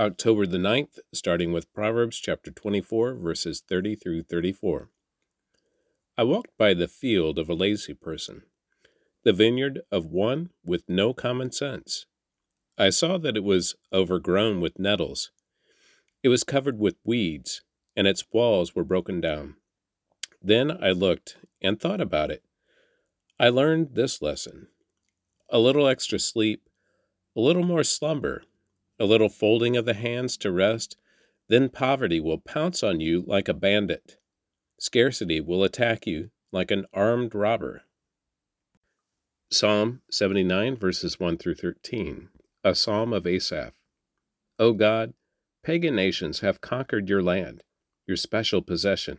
October the 9th, starting with Proverbs chapter 24, verses 30 through 34. I walked by the field of a lazy person, the vineyard of one with no common sense. I saw that it was overgrown with nettles. It was covered with weeds, and its walls were broken down. Then I looked and thought about it. I learned this lesson a little extra sleep, a little more slumber, a little folding of the hands to rest, then poverty will pounce on you like a bandit. Scarcity will attack you like an armed robber. Psalm 79, verses 1 through 13, a psalm of Asaph. O God, pagan nations have conquered your land, your special possession.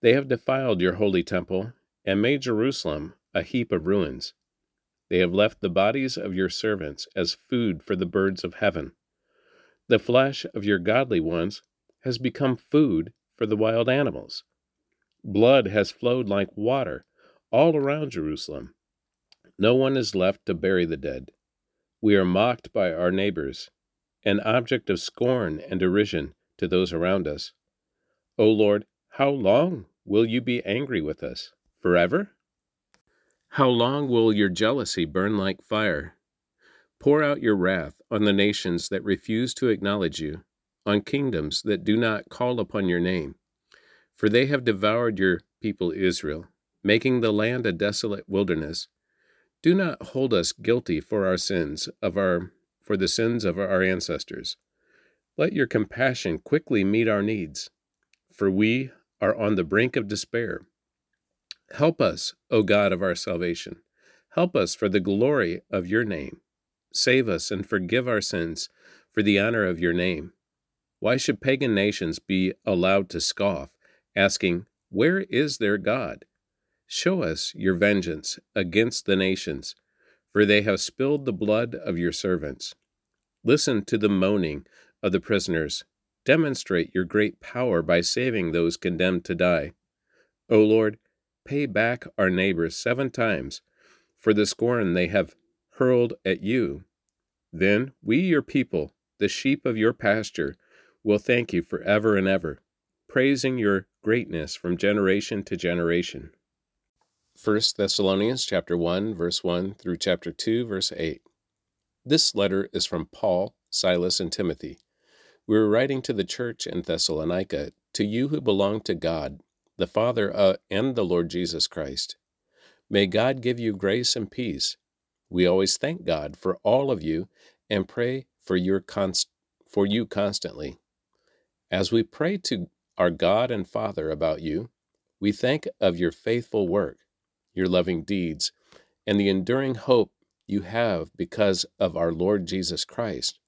They have defiled your holy temple and made Jerusalem a heap of ruins. They have left the bodies of your servants as food for the birds of heaven. The flesh of your godly ones has become food for the wild animals. Blood has flowed like water all around Jerusalem. No one is left to bury the dead. We are mocked by our neighbors, an object of scorn and derision to those around us. O Lord, how long will you be angry with us? Forever? How long will your jealousy burn like fire? Pour out your wrath on the nations that refuse to acknowledge you, on kingdoms that do not call upon your name. For they have devoured your people Israel, making the land a desolate wilderness. Do not hold us guilty for our sins of our for the sins of our ancestors. Let your compassion quickly meet our needs, for we are on the brink of despair. Help us, O God of our salvation. Help us for the glory of your name. Save us and forgive our sins for the honor of your name. Why should pagan nations be allowed to scoff, asking, Where is their God? Show us your vengeance against the nations, for they have spilled the blood of your servants. Listen to the moaning of the prisoners. Demonstrate your great power by saving those condemned to die. O Lord, pay back our neighbors seven times for the scorn they have hurled at you. Then we, your people, the sheep of your pasture, will thank you for ever and ever, praising your greatness from generation to generation. 1 Thessalonians chapter 1 verse 1 through chapter 2 verse 8. This letter is from Paul, Silas, and Timothy. We are writing to the church in Thessalonica, to you who belong to God the Father uh, and the Lord Jesus Christ. May God give you grace and peace. We always thank God for all of you and pray for your const- for you constantly. As we pray to our God and Father about you, we think of your faithful work, your loving deeds, and the enduring hope you have because of our Lord Jesus Christ.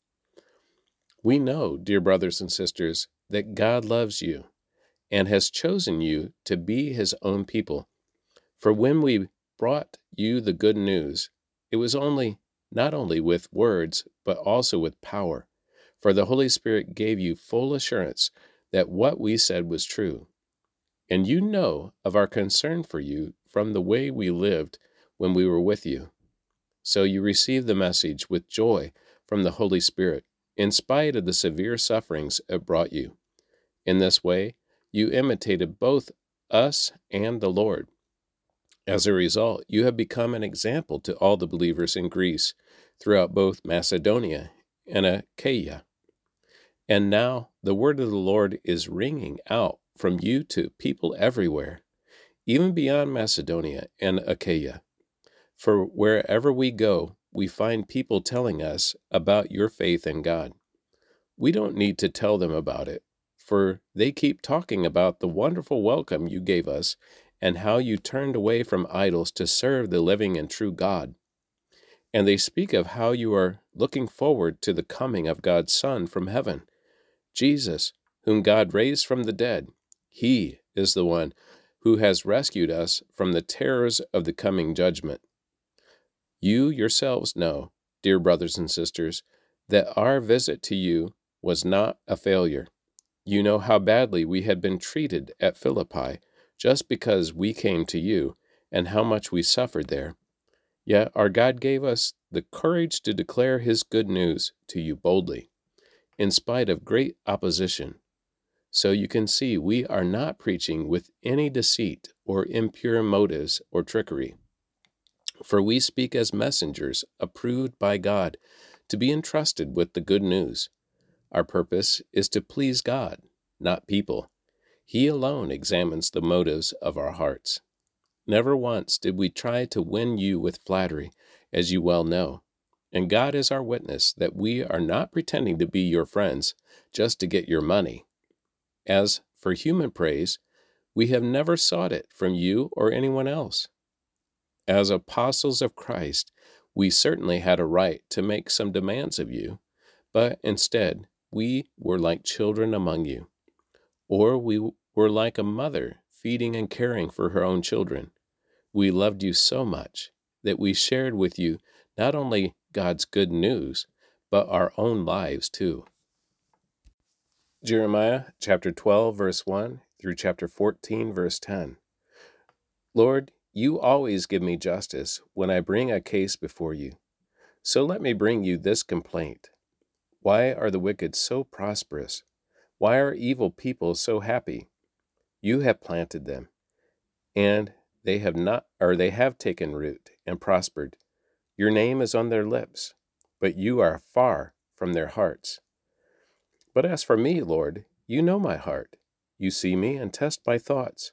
We know, dear brothers and sisters, that God loves you and has chosen you to be his own people. For when we brought you the good news, it was only not only with words, but also with power. For the Holy Spirit gave you full assurance that what we said was true. And you know of our concern for you from the way we lived when we were with you. So you received the message with joy from the Holy Spirit, in spite of the severe sufferings it brought you. In this way, you imitated both us and the Lord. As a result, you have become an example to all the believers in Greece, throughout both Macedonia and Achaia. And now the word of the Lord is ringing out from you to people everywhere, even beyond Macedonia and Achaia. For wherever we go, we find people telling us about your faith in God. We don't need to tell them about it, for they keep talking about the wonderful welcome you gave us and how you turned away from idols to serve the living and true God. And they speak of how you are looking forward to the coming of God's Son from heaven, Jesus, whom God raised from the dead. He is the one who has rescued us from the terrors of the coming judgment. You yourselves know, dear brothers and sisters, that our visit to you was not a failure. You know how badly we had been treated at Philippi just because we came to you, and how much we suffered there. Yet our God gave us the courage to declare His good news to you boldly. in spite of great opposition. So you can see we are not preaching with any deceit or impure motives or trickery. For we speak as messengers approved by God to be entrusted with the good news. Our purpose is to please God, not people. He alone examines the motives of our hearts. Never once did we try to win you with flattery, as you well know. And God is our witness that we are not pretending to be your friends just to get your money. As for human praise, we have never sought it from you or anyone else. As apostles of Christ, we certainly had a right to make some demands of you, but instead, we were like children among you. Or we were like a mother feeding and caring for her own children. We loved you so much that we shared with you not only God's good news, but our own lives too. Jeremiah chapter 12, verse 1 through chapter 14, verse 10. Lord, you always give me justice when I bring a case before you. So let me bring you this complaint. Why are the wicked so prosperous? Why are evil people so happy? You have planted them, and they have not or they have taken root and prospered. Your name is on their lips, but you are far from their hearts. But as for me, Lord, you know my heart. You see me and test my thoughts.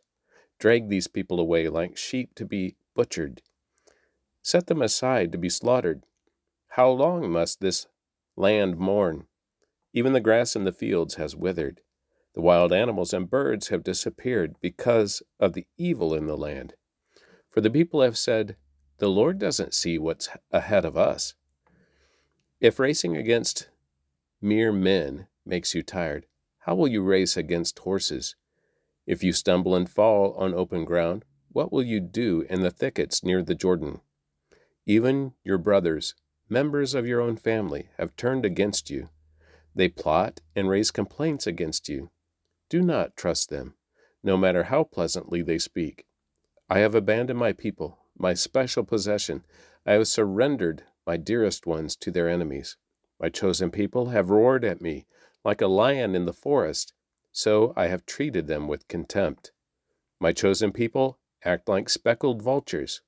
Drag these people away like sheep to be butchered. Set them aside to be slaughtered. How long must this land mourn? Even the grass in the fields has withered. The wild animals and birds have disappeared because of the evil in the land. For the people have said, The Lord doesn't see what's ahead of us. If racing against mere men makes you tired, how will you race against horses? If you stumble and fall on open ground, what will you do in the thickets near the Jordan? Even your brothers, members of your own family, have turned against you. They plot and raise complaints against you. Do not trust them, no matter how pleasantly they speak. I have abandoned my people, my special possession. I have surrendered my dearest ones to their enemies. My chosen people have roared at me like a lion in the forest, so I have treated them with contempt. My chosen people act like speckled vultures,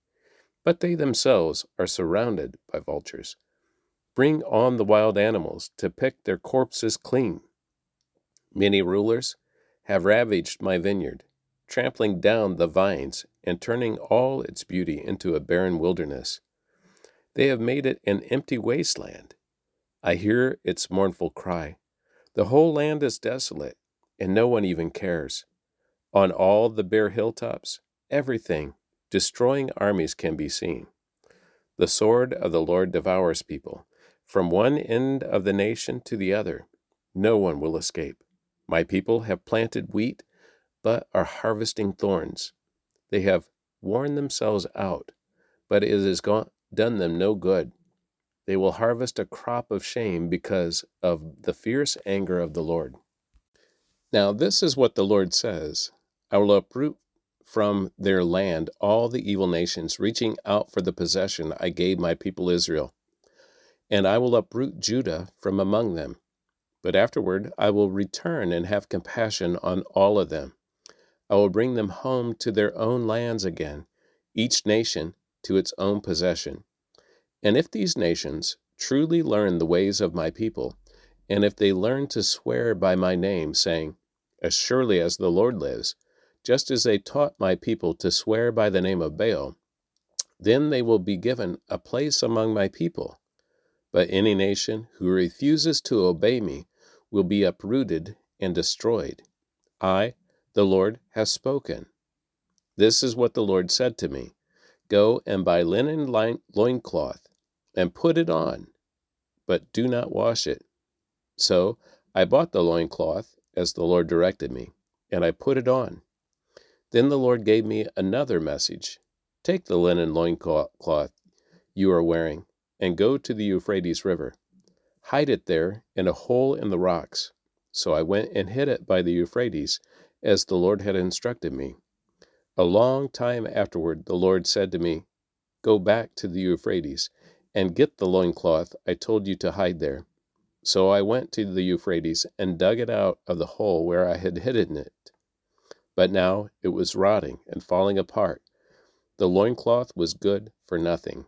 but they themselves are surrounded by vultures. Bring on the wild animals to pick their corpses clean. Many rulers have ravaged my vineyard, trampling down the vines and turning all its beauty into a barren wilderness. They have made it an empty wasteland. I hear its mournful cry. The whole land is desolate, and no one even cares. On all the bare hilltops, everything, destroying armies can be seen. The sword of the Lord devours people. From one end of the nation to the other, no one will escape. My people have planted wheat, but are harvesting thorns. They have worn themselves out, but it has done them no good. They will harvest a crop of shame because of the fierce anger of the Lord. Now, this is what the Lord says I will uproot from their land all the evil nations reaching out for the possession I gave my people Israel. And I will uproot Judah from among them. But afterward I will return and have compassion on all of them. I will bring them home to their own lands again, each nation to its own possession. And if these nations truly learn the ways of my people, and if they learn to swear by my name, saying, As surely as the Lord lives, just as they taught my people to swear by the name of Baal, then they will be given a place among my people. But any nation who refuses to obey me will be uprooted and destroyed. I, the Lord, have spoken. This is what the Lord said to me Go and buy linen loincloth and put it on, but do not wash it. So I bought the loincloth as the Lord directed me, and I put it on. Then the Lord gave me another message Take the linen loincloth you are wearing, and go to the Euphrates River. Hide it there in a hole in the rocks. So I went and hid it by the Euphrates, as the Lord had instructed me. A long time afterward, the Lord said to me, Go back to the Euphrates, and get the loincloth I told you to hide there. So I went to the Euphrates and dug it out of the hole where I had hidden it. But now it was rotting and falling apart. The loincloth was good for nothing.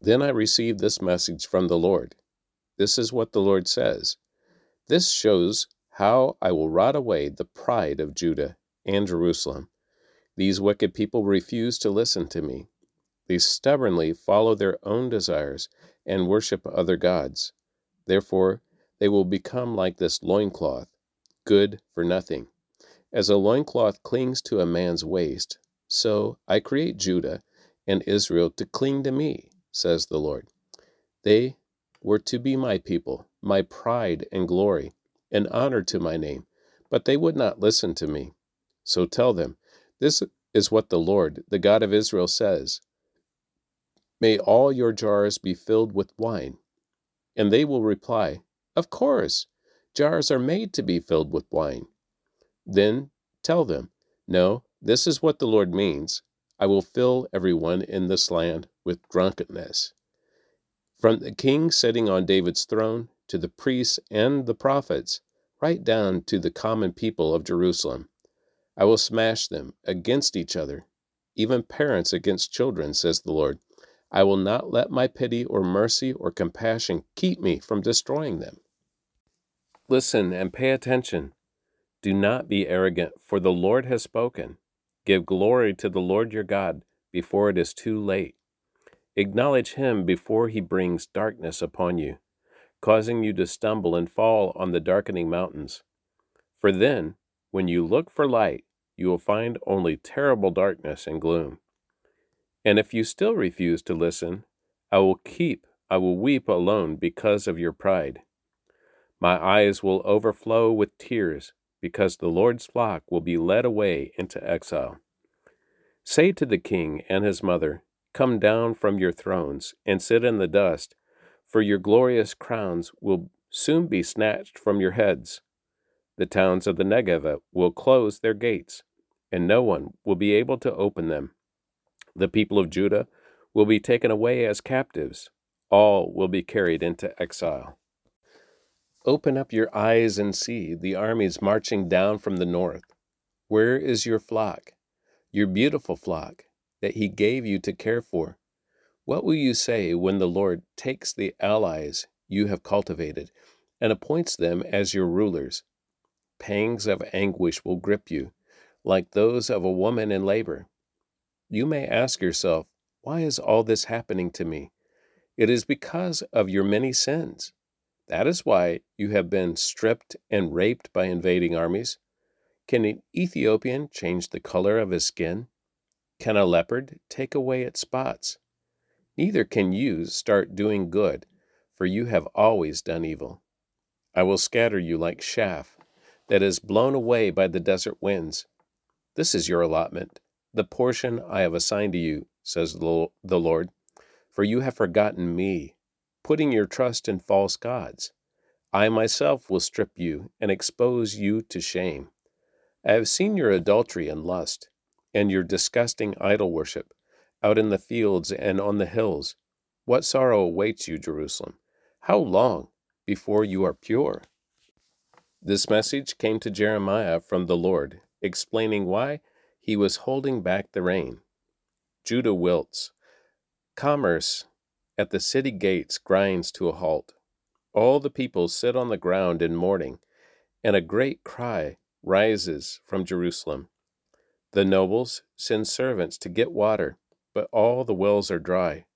Then I received this message from the Lord. This is what the Lord says This shows how I will rot away the pride of Judah and Jerusalem. These wicked people refuse to listen to me. They stubbornly follow their own desires and worship other gods. Therefore, they will become like this loincloth, good for nothing. As a loincloth clings to a man's waist, so I create Judah and Israel to cling to me, says the Lord. They were to be my people, my pride and glory, and honor to my name, but they would not listen to me. So tell them, This is what the Lord, the God of Israel, says May all your jars be filled with wine and they will reply, Of course, jars are made to be filled with wine. Then tell them, No, this is what the Lord means. I will fill everyone in this land with drunkenness. From the king sitting on David's throne to the priests and the prophets, right down to the common people of Jerusalem, I will smash them against each other, even parents against children, says the Lord. I will not let my pity or mercy or compassion keep me from destroying them. Listen and pay attention. Do not be arrogant, for the Lord has spoken. Give glory to the Lord your God before it is too late. Acknowledge him before he brings darkness upon you, causing you to stumble and fall on the darkening mountains. For then, when you look for light, you will find only terrible darkness and gloom. And if you still refuse to listen, I will keep, I will weep alone because of your pride. My eyes will overflow with tears because the Lord's flock will be led away into exile. Say to the king and his mother, Come down from your thrones and sit in the dust, for your glorious crowns will soon be snatched from your heads. The towns of the Negev will close their gates, and no one will be able to open them. The people of Judah will be taken away as captives. All will be carried into exile. Open up your eyes and see the armies marching down from the north. Where is your flock, your beautiful flock, that he gave you to care for? What will you say when the Lord takes the allies you have cultivated and appoints them as your rulers? Pangs of anguish will grip you, like those of a woman in labor. You may ask yourself, why is all this happening to me? It is because of your many sins. That is why you have been stripped and raped by invading armies. Can an Ethiopian change the color of his skin? Can a leopard take away its spots? Neither can you start doing good, for you have always done evil. I will scatter you like chaff that is blown away by the desert winds. This is your allotment the portion I have assigned to you, says the Lord, for you have forgotten me, putting your trust in false gods. I myself will strip you and expose you to shame. I have seen your adultery and lust, and your disgusting idol worship, out in the fields and on the hills. What sorrow awaits you, Jerusalem? How long before you are pure? This message came to Jeremiah from the Lord, explaining why he was holding back the rain. Judah wilts. Commerce at the city gates grinds to a halt. All the people sit on the ground in mourning, and a great cry rises from Jerusalem. The nobles send servants to get water, but all the wells are dry.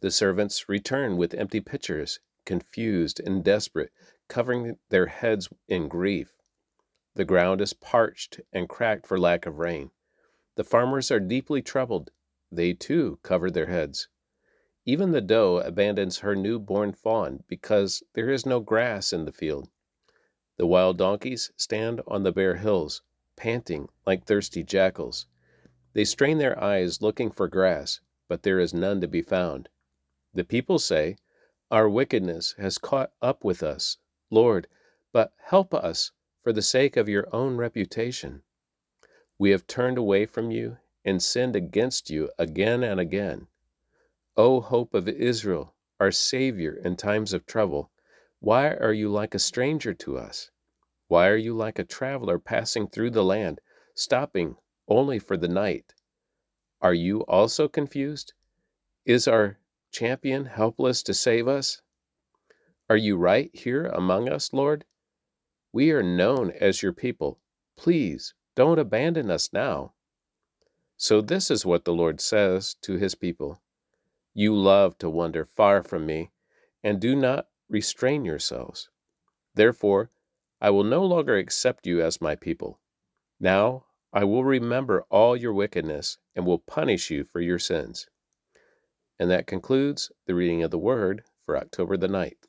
The servants return with empty pitchers, confused and desperate, covering their heads in grief. The ground is parched and cracked for lack of rain. The farmers are deeply troubled. They too cover their heads. Even the doe abandons her new born fawn because there is no grass in the field. The wild donkeys stand on the bare hills, panting like thirsty jackals. They strain their eyes looking for grass, but there is none to be found. The people say, Our wickedness has caught up with us. Lord, but help us for the sake of your own reputation. We have turned away from you and sinned against you again and again. O hope of Israel, our Savior in times of trouble, Why are you like a stranger to us? Why are you like a traveler passing through the land, stopping only for the night? Are you also confused? Is our champion helpless to save us? Are you right here among us, Lord? We are known as your people. Please don't abandon us now. So, this is what the Lord says to his people You love to wander far from me, and do not restrain yourselves. Therefore, I will no longer accept you as my people. Now I will remember all your wickedness and will punish you for your sins. And that concludes the reading of the Word for October the 9th.